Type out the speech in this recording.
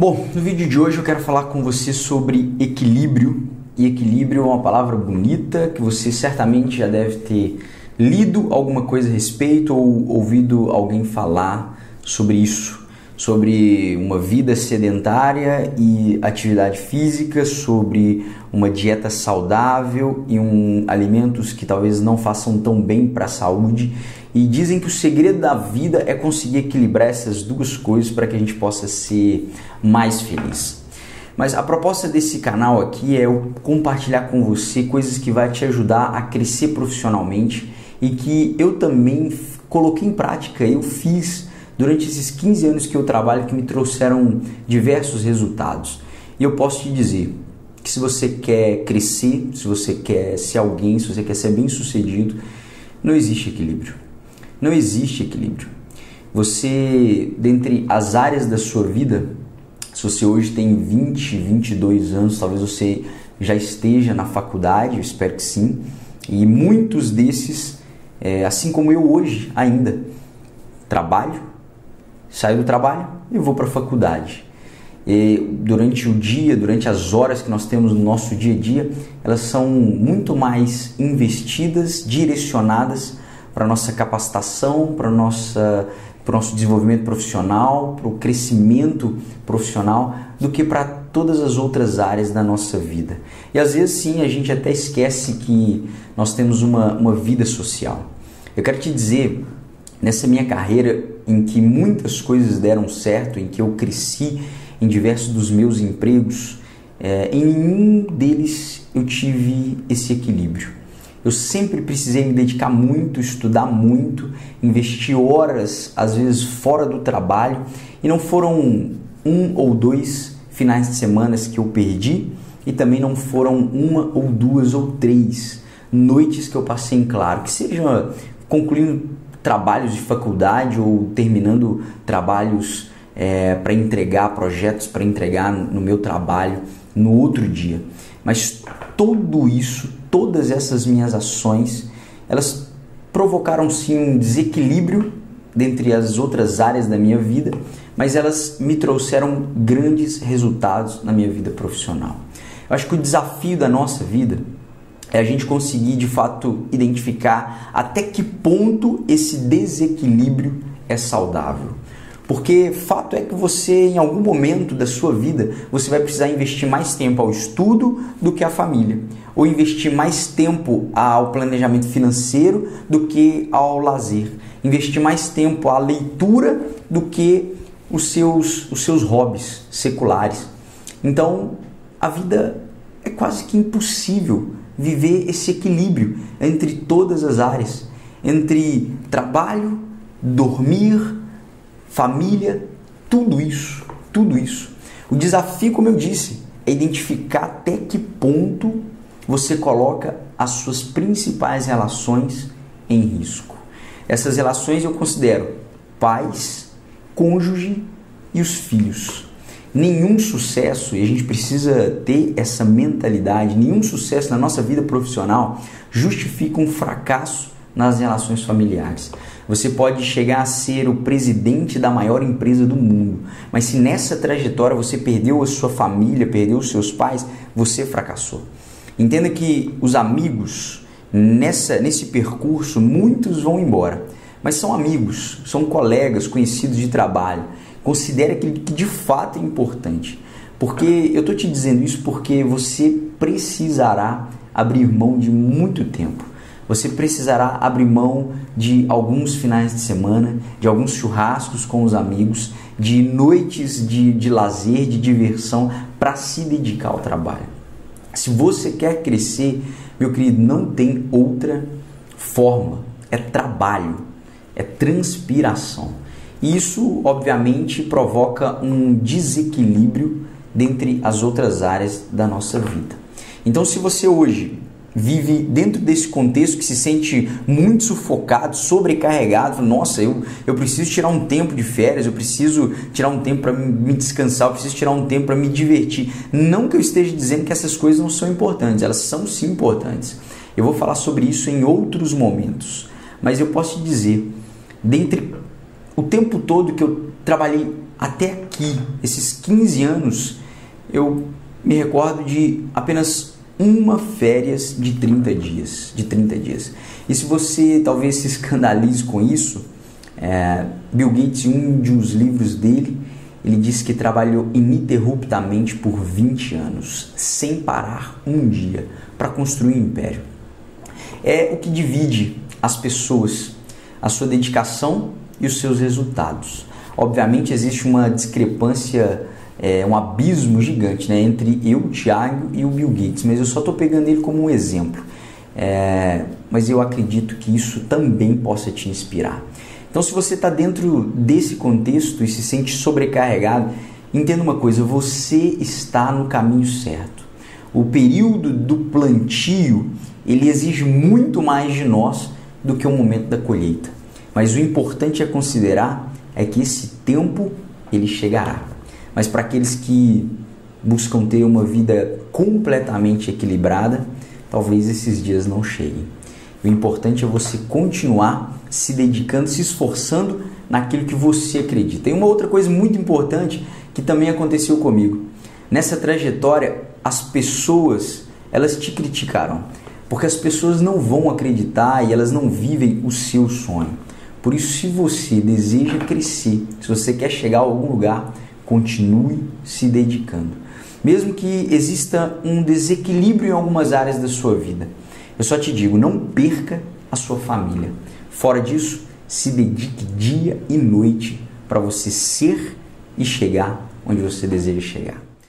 Bom, no vídeo de hoje eu quero falar com você sobre equilíbrio. E equilíbrio é uma palavra bonita que você certamente já deve ter lido alguma coisa a respeito ou ouvido alguém falar sobre isso, sobre uma vida sedentária e atividade física, sobre uma dieta saudável e um alimentos que talvez não façam tão bem para a saúde. E dizem que o segredo da vida é conseguir equilibrar essas duas coisas para que a gente possa ser mais feliz. Mas a proposta desse canal aqui é eu compartilhar com você coisas que vai te ajudar a crescer profissionalmente e que eu também coloquei em prática, eu fiz durante esses 15 anos que eu trabalho que me trouxeram diversos resultados. E eu posso te dizer que se você quer crescer, se você quer ser alguém, se você quer ser bem-sucedido, não existe equilíbrio. Não existe equilíbrio. Você, dentre as áreas da sua vida, se você hoje tem 20, 22 anos, talvez você já esteja na faculdade, eu espero que sim, e muitos desses é, assim como eu hoje ainda trabalho, saio do trabalho e vou para a faculdade. E durante o dia, durante as horas que nós temos no nosso dia a dia, elas são muito mais investidas, direcionadas para nossa capacitação, para nossa para o nosso desenvolvimento profissional, para o crescimento profissional, do que para todas as outras áreas da nossa vida. E às vezes sim, a gente até esquece que nós temos uma, uma vida social. Eu quero te dizer, nessa minha carreira em que muitas coisas deram certo, em que eu cresci em diversos dos meus empregos, é, em nenhum deles eu tive esse equilíbrio. Eu sempre precisei me dedicar muito, estudar muito, investir horas, às vezes fora do trabalho, e não foram um ou dois finais de semana que eu perdi, e também não foram uma ou duas ou três noites que eu passei em claro, que seja concluindo trabalhos de faculdade ou terminando trabalhos é, para entregar, projetos para entregar no meu trabalho no outro dia. Mas tudo isso, todas essas minhas ações, elas provocaram sim um desequilíbrio dentre as outras áreas da minha vida, mas elas me trouxeram grandes resultados na minha vida profissional. Eu acho que o desafio da nossa vida é a gente conseguir de fato identificar até que ponto esse desequilíbrio é saudável. Porque fato é que você, em algum momento da sua vida, você vai precisar investir mais tempo ao estudo do que à família, ou investir mais tempo ao planejamento financeiro do que ao lazer, investir mais tempo à leitura do que os seus, os seus hobbies seculares. Então, a vida é quase que impossível viver esse equilíbrio entre todas as áreas, entre trabalho, dormir, família, tudo isso, tudo isso. O desafio, como eu disse, é identificar até que ponto você coloca as suas principais relações em risco. Essas relações eu considero pais, cônjuge e os filhos nenhum sucesso, e a gente precisa ter essa mentalidade, nenhum sucesso na nossa vida profissional justifica um fracasso nas relações familiares. Você pode chegar a ser o presidente da maior empresa do mundo, mas se nessa trajetória você perdeu a sua família, perdeu os seus pais, você fracassou. Entenda que os amigos nessa nesse percurso muitos vão embora, mas são amigos, são colegas, conhecidos de trabalho Considere aquilo que de fato é importante. Porque eu estou te dizendo isso porque você precisará abrir mão de muito tempo. Você precisará abrir mão de alguns finais de semana, de alguns churrascos com os amigos, de noites de, de lazer, de diversão, para se dedicar ao trabalho. Se você quer crescer, meu querido, não tem outra forma. É trabalho, é transpiração. Isso, obviamente, provoca um desequilíbrio dentre as outras áreas da nossa vida. Então, se você hoje vive dentro desse contexto que se sente muito sufocado, sobrecarregado, nossa, eu, eu preciso tirar um tempo de férias, eu preciso tirar um tempo para me descansar, eu preciso tirar um tempo para me divertir. Não que eu esteja dizendo que essas coisas não são importantes, elas são sim importantes. Eu vou falar sobre isso em outros momentos, mas eu posso te dizer, dentre o tempo todo que eu trabalhei até aqui esses 15 anos, eu me recordo de apenas uma férias de 30 dias, de 30 dias. E se você talvez se escandalize com isso, é, Bill Gates, um de os livros dele, ele disse que trabalhou ininterruptamente por 20 anos, sem parar um dia, para construir um império. É o que divide as pessoas, a sua dedicação e os seus resultados. Obviamente existe uma discrepância, é, um abismo gigante né, entre eu, Thiago e o Bill Gates, mas eu só estou pegando ele como um exemplo. É, mas eu acredito que isso também possa te inspirar. Então, se você está dentro desse contexto e se sente sobrecarregado, entenda uma coisa: você está no caminho certo. O período do plantio ele exige muito mais de nós do que o momento da colheita. Mas o importante é considerar é que esse tempo ele chegará. Mas para aqueles que buscam ter uma vida completamente equilibrada, talvez esses dias não cheguem. O importante é você continuar se dedicando, se esforçando naquilo que você acredita. Tem uma outra coisa muito importante que também aconteceu comigo. Nessa trajetória, as pessoas, elas te criticaram, porque as pessoas não vão acreditar e elas não vivem o seu sonho. Por isso, se você deseja crescer, se você quer chegar a algum lugar, continue se dedicando. Mesmo que exista um desequilíbrio em algumas áreas da sua vida, eu só te digo, não perca a sua família. Fora disso, se dedique dia e noite para você ser e chegar onde você deseja chegar.